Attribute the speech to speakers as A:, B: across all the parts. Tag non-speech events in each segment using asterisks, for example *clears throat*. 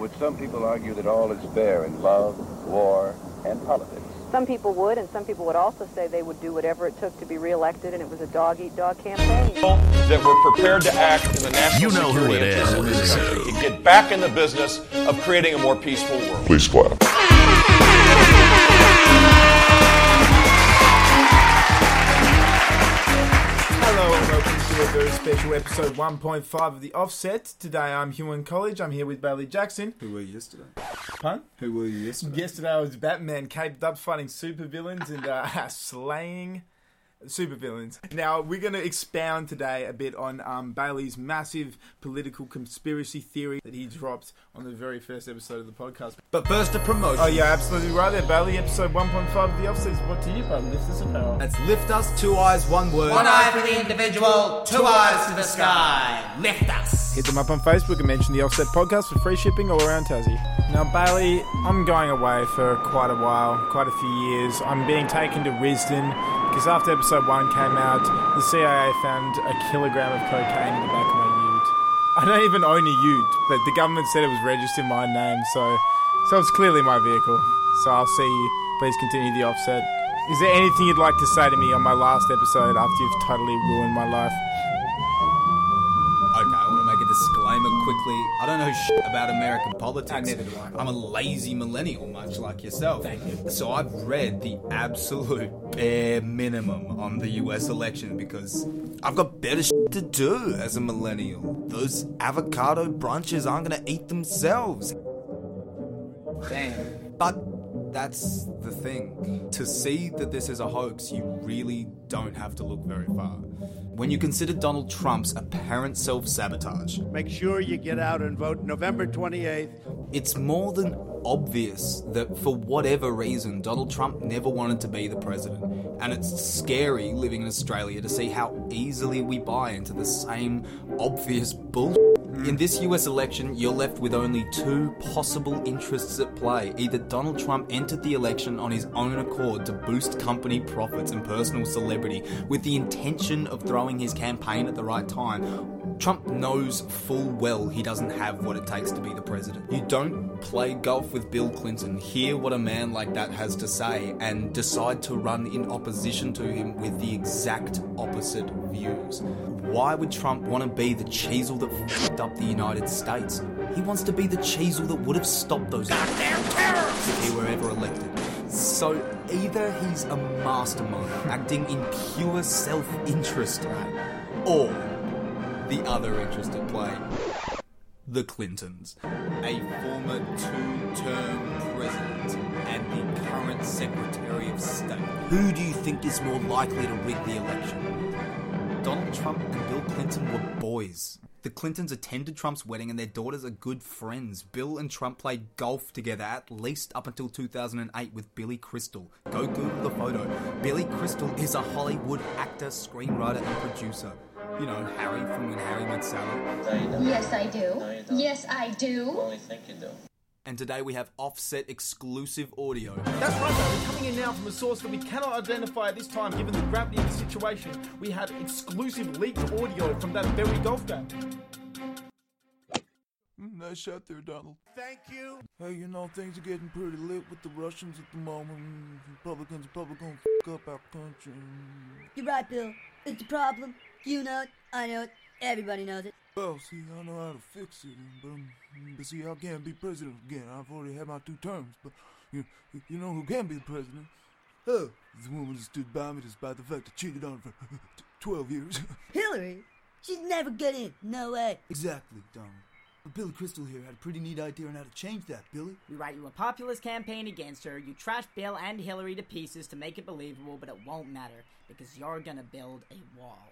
A: Would some people argue that all is fair in love, war, and politics?
B: Some people would, and some people would also say they would do whatever it took to be reelected, and it was a dog-eat-dog campaign.
C: That we're prepared to act in the national
D: You know who
C: security
D: it
C: interests of this country to get back in the business of creating a more peaceful world.
D: Please quiet.
E: To a very special episode 1.5 of The Offset. Today I'm Huon College. I'm here with Bailey Jackson.
F: Who were you yesterday?
E: Pun?
F: Who were you yesterday?
E: Yesterday I was Batman caped up fighting supervillains and uh, *laughs* slaying supervillains. Now we're going to expound today a bit on um, Bailey's massive political conspiracy theory that he dropped on the very first episode of the podcast.
F: But first, a promotion.
E: Oh yeah, absolutely right there, Bailey. Episode 1.5 of The Offset is brought to you by Lift This Apparel.
F: Let's lift us, two eyes, one word.
G: One eye for the individual, two eyes to the sky. Lift us.
E: Hit them up on Facebook and mention the Offset Podcast for free shipping all around Tassie. Now, Bailey, I'm going away for quite a while, quite a few years. I'm being taken to Risdon because after episode one came out, the CIA found a kilogram of cocaine in the back of my ute. I don't even own a ute, but the government said it was registered in my name, so so it's clearly my vehicle. So I'll see you. Please continue the offset. Is there anything you'd like to say to me on my last episode after you've totally ruined my life?
F: Okay, I want to make a disclaimer quickly. I don't know shit about American politics.
E: Neither do I.
F: I'm a lazy millennial, much like yourself. Thank you. So I've read the absolute bare minimum on the US election because I've got better shit to do as a millennial. Those avocado brunches aren't gonna eat themselves.
E: Damn.
F: But that's the thing. To see that this is a hoax, you really don't have to look very far. When you consider Donald Trump's apparent self sabotage,
H: Make sure you get out and vote November 28th.
F: it's more than obvious that for whatever reason, Donald Trump never wanted to be the president. And it's scary living in Australia to see how easily we buy into the same obvious bullshit. In this US election, you're left with only two possible interests at play. Either Donald Trump entered the election on his own accord to boost company profits and personal celebrity with the intention of throwing his campaign at the right time. Trump knows full well he doesn't have what it takes to be the president. You don't play golf with Bill Clinton, hear what a man like that has to say, and decide to run in opposition to him with the exact opposite views. Why would Trump want to be the cheesel that f***ed up the United States? He wants to be the cheesel that would have stopped those goddamn terrorists if he were ever elected. So either he's a mastermind acting in pure self-interest, or the other interest at play. The Clintons, a former two-term president and the current Secretary of State. Who do you think is more likely to rig the election? Donald Trump and Bill Clinton were boys. The Clintons attended Trump's wedding and their daughters are good friends. Bill and Trump played golf together at least up until 2008 with Billy Crystal. Go Google the photo. Billy Crystal is a Hollywood actor, screenwriter, and producer. You know, Harry from When Harry Met Sally.
I: Yes, I do. Yes, I do.
F: And today we have offset exclusive audio.
E: That's right, we're Coming in now from a source that we cannot identify at this time, given the gravity of the situation. We have exclusive leaked audio from that very golf game.
J: Mm, nice shot there, Donald.
H: Thank you.
J: Hey, you know, things are getting pretty lit with the Russians at the moment. Republicans are probably gonna f up our country.
K: You're right, Bill. It's a problem. You know it. I know it. Everybody knows it.
J: Well, see, I know how to fix it, but, um, but see, I can't be president again. I've already had my two terms, but you, you know who can be the president? Oh, the woman that stood by me despite the fact I cheated on her for *laughs* 12 years. *laughs*
K: Hillary? She'd never get in. No way.
J: exactly, Donald. But Billy Crystal here had a pretty neat idea on how to change that, Billy.
G: We write you a populist campaign against her. You trash Bill and Hillary to pieces to make it believable, but it won't matter because you're gonna build a wall.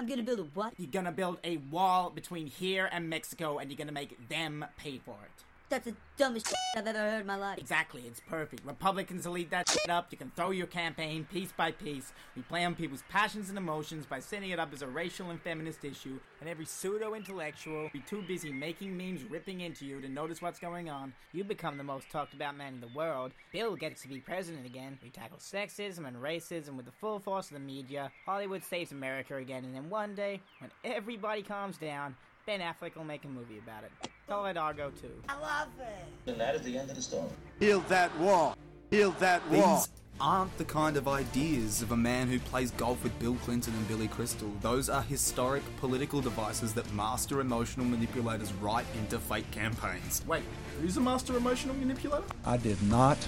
K: I'm gonna build a what?
G: You're gonna build a wall between here and Mexico, and you're gonna make them pay for it.
K: That's the dumbest shit I've ever heard in my life.
G: Exactly, it's perfect. Republicans will eat that shit up. You can throw your campaign piece by piece. We play on people's passions and emotions by setting it up as a racial and feminist issue, and every pseudo intellectual will be too busy making memes ripping into you to notice what's going on. You become the most talked about man in the world. Bill gets to be president again. We tackle sexism and racism with the full force of the media. Hollywood saves America again, and then one day, when everybody calms down, Ben Affleck will make a movie about it. Tell her dog go too.
K: I love it.
D: And that is the end of the story.
H: Build that wall. Build that wall.
F: These aren't the kind of ideas of a man who plays golf with Bill Clinton and Billy Crystal. Those are historic political devices that master emotional manipulators write into fake campaigns.
E: Wait, who's a master emotional manipulator?
L: I did not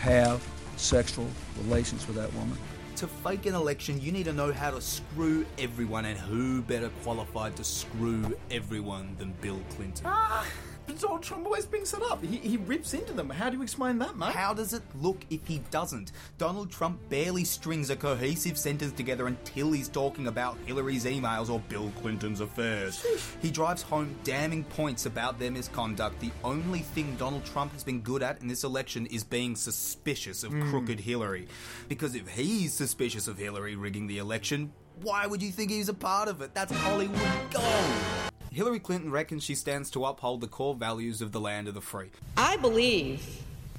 L: have sexual relations with that woman.
F: To fake an election, you need to know how to screw everyone, and who better qualified to screw everyone than Bill Clinton?
E: Ah, Donald Trump always brings it up. He, he rips into them. How do you explain that, mate?
F: How does it look if he doesn't? Donald Trump barely strings a cohesive sentence together until he's talking about Hillary's emails or Bill Clinton's affairs. He drives home damning points about their misconduct. The only thing Donald Trump has been good at in this election is being suspicious of
E: Mm.
F: crooked Hillary. Because if he's suspicious of Hillary rigging the election, why would you think he's a part of it? That's Hollywood gold. Hillary Clinton reckons she stands to uphold the core values of the land of the free.
M: I believe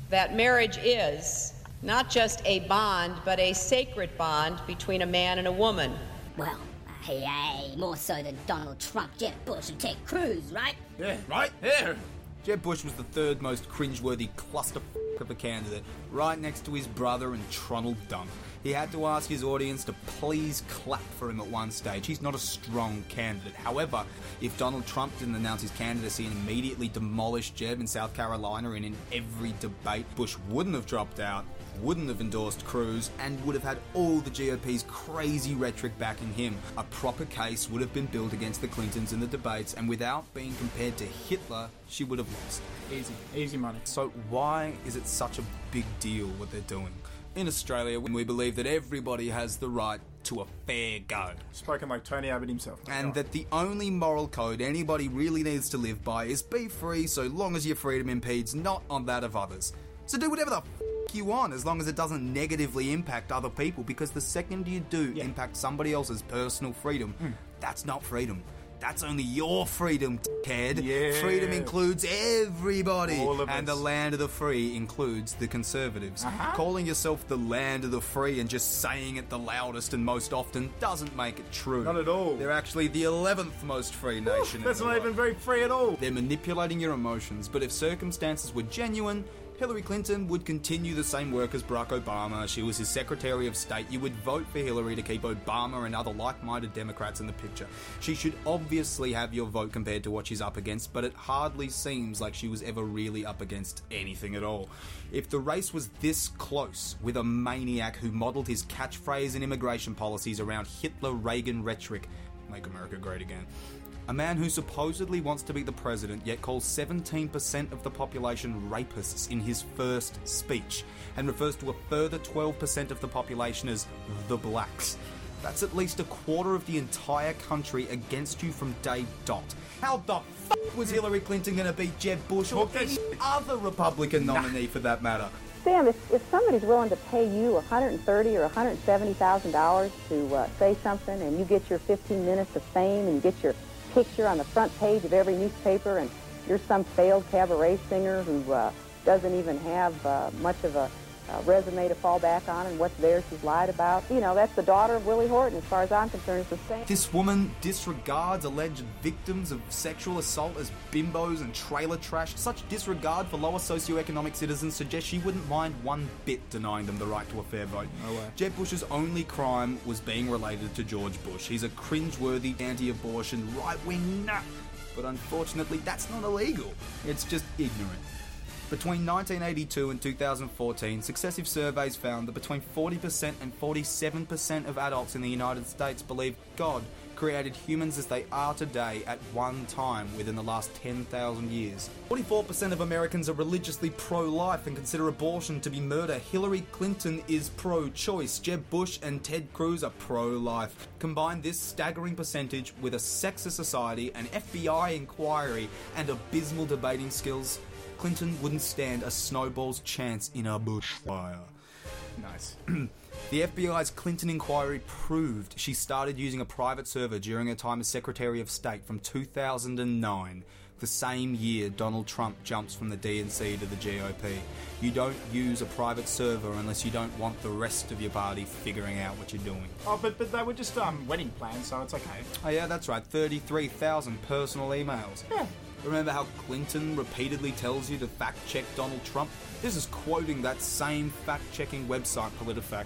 M: that marriage is not just a bond, but a sacred bond between a man and a woman.
K: Well, hey, hey, more so than Donald Trump, Jeb Bush, and Ted Cruz, right?
F: Yeah, right there. Jeb Bush was the third most cringeworthy cluster of a candidate, right next to his brother and Tronald Dump. He had to ask his audience to please clap for him at one stage. He's not a strong candidate. However, if Donald Trump didn't announce his candidacy and immediately demolished Jeb in South Carolina and in every debate, Bush wouldn't have dropped out, wouldn't have endorsed Cruz, and would have had all the GOP's crazy rhetoric backing him. A proper case would have been built against the Clintons in the debates, and without being compared to Hitler, she would have lost.
E: Easy, easy money.
F: So why is it such a big deal what they're doing? In Australia, when we believe that everybody has the right to a fair go.
E: Spoken like Tony Abbott himself.
F: And that the only moral code anybody really needs to live by is be free so long as your freedom impedes not on that of others. So do whatever the f- you want as long as it doesn't negatively impact other people because the second you do impact somebody else's personal freedom,
E: Hmm.
F: that's not freedom. That's only your freedom, dickhead.
E: Yeah.
F: Freedom includes everybody.
E: All of
F: and the land of the free includes the conservatives.
E: Uh-huh.
F: Calling yourself the land of the free and just saying it the loudest and most often doesn't make it true.
E: Not at all.
F: They're actually the 11th most free nation. in
E: That's not even very free at all.
F: They're manipulating your emotions, but if circumstances were genuine, Hillary Clinton would continue the same work as Barack Obama. She was his Secretary of State. You would vote for Hillary to keep Obama and other like minded Democrats in the picture. She should obviously have your vote compared to what she's up against, but it hardly seems like she was ever really up against anything at all. If the race was this close with a maniac who modelled his catchphrase and immigration policies around Hitler Reagan rhetoric, make America great again. A man who supposedly wants to be the president, yet calls 17% of the population rapists in his first speech, and refers to a further 12% of the population as the blacks. That's at least a quarter of the entire country against you from day dot. How the f was Hillary Clinton going to beat Jeb Bush or any other Republican nominee for that matter?
B: Sam, if, if somebody's willing to pay you 130 or 170 thousand dollars to uh, say something, and you get your 15 minutes of fame, and you get your picture on the front page of every newspaper, and you're some failed cabaret singer who uh, doesn't even have uh, much of a uh, resume to fall back on, and what's there she's lied about. You know, that's the daughter of Willie Horton, as far as I'm concerned. It's the same.
F: This woman disregards alleged victims of sexual assault as bimbos and trailer trash. Such disregard for lower socioeconomic citizens suggests she wouldn't mind one bit denying them the right to a fair vote. Jeb Bush's only crime was being related to George Bush. He's a cringeworthy anti-abortion right-wing nut. But unfortunately, that's not illegal. It's just ignorant. Between 1982 and 2014, successive surveys found that between 40% and 47% of adults in the United States believe God created humans as they are today at one time within the last 10,000 years. 44% of Americans are religiously pro life and consider abortion to be murder. Hillary Clinton is pro choice. Jeb Bush and Ted Cruz are pro life. Combine this staggering percentage with a sexist society, an FBI inquiry, and abysmal debating skills. Clinton wouldn't stand a snowball's chance in a bushfire.
E: Nice. *clears throat*
F: The FBI's Clinton inquiry proved she started using a private server during her time as Secretary of State from 2009, the same year Donald Trump jumps from the DNC to the GOP. You don't use a private server unless you don't want the rest of your party figuring out what you're doing.
E: Oh, but but they were just um wedding plans, so it's okay.
F: Oh yeah, that's right. 33,000 personal emails.
E: Yeah.
F: Remember how Clinton repeatedly tells you to fact check Donald Trump? This is quoting that same fact checking website, PolitiFact.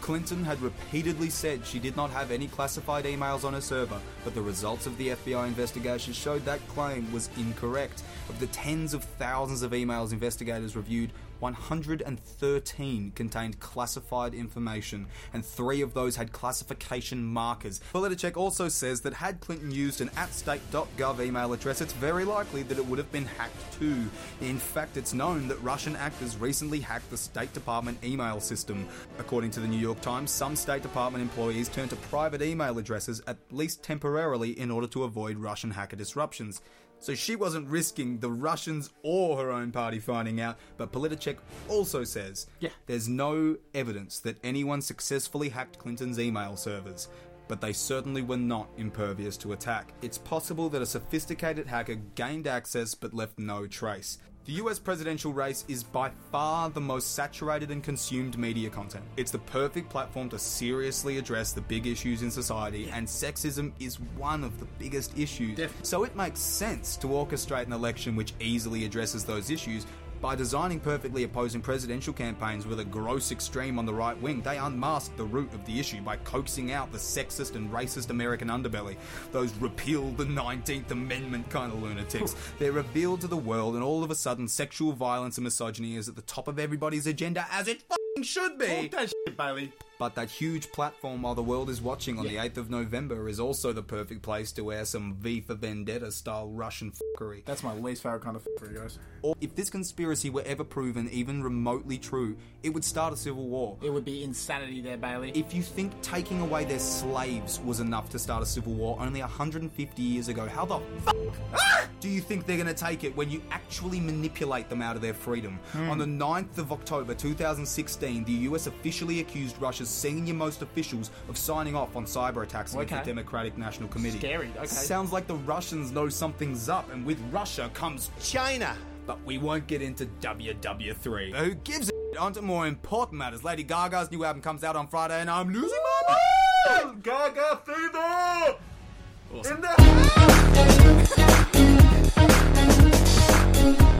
F: Clinton had repeatedly said she did not have any classified emails on her server, but the results of the FBI investigation showed that claim was incorrect. Of the tens of thousands of emails investigators reviewed, 113 contained classified information, and three of those had classification markers. PolitiFact also says that had Clinton used an atstate.gov email address, it's very likely that it would have been hacked too. In fact, it's known that Russian actors recently hacked the State Department email system. According to the New York Times, some State Department employees turned to private email addresses, at least temporarily, in order to avoid Russian hacker disruptions. So she wasn't risking the Russians or her own party finding out, but PolitiFact also says
E: Yeah.
F: there's no evidence that anyone successfully hacked Clinton's email servers. But they certainly were not impervious to attack. It's possible that a sophisticated hacker gained access but left no trace. The US presidential race is by far the most saturated and consumed media content. It's the perfect platform to seriously address the big issues in society, and sexism is one of the biggest issues. So it makes sense to orchestrate an election which easily addresses those issues. By designing perfectly opposing presidential campaigns with a gross extreme on the right wing, they unmasked the root of the issue by coaxing out the sexist and racist American underbelly. Those repeal the 19th Amendment kind of lunatics. They're revealed to the world, and all of a sudden, sexual violence and misogyny is at the top of everybody's agenda, as it should be.
E: Talk that shit, Bailey.
F: But that huge platform while the world is watching on the 8th of November is also the perfect place to wear some V for Vendetta style Russian fuckery.
E: That's my least favorite kind of fuckery, guys.
F: Or if this conspiracy were ever proven even remotely true, it would start a civil war.
G: It would be insanity there, Bailey.
F: If you think taking away their slaves was enough to start a civil war only 150 years ago, how the fuck ah! Do you think they're going to take it when you actually manipulate them out of their freedom?
E: Hmm.
F: On the 9th of October 2016, the US officially accused Russia's senior most officials of signing off on cyber attacks against
G: Okay.
F: the Democratic National Committee.
G: Scary, okay.
F: Sounds like the Russians know something's up, and with Russia comes China. But we won't get into WW3. Who gives a shit? On to more important matters. Lady Gaga's new album comes out on Friday, and I'm losing my mind!
E: Gaga fever!
F: In the Thank you.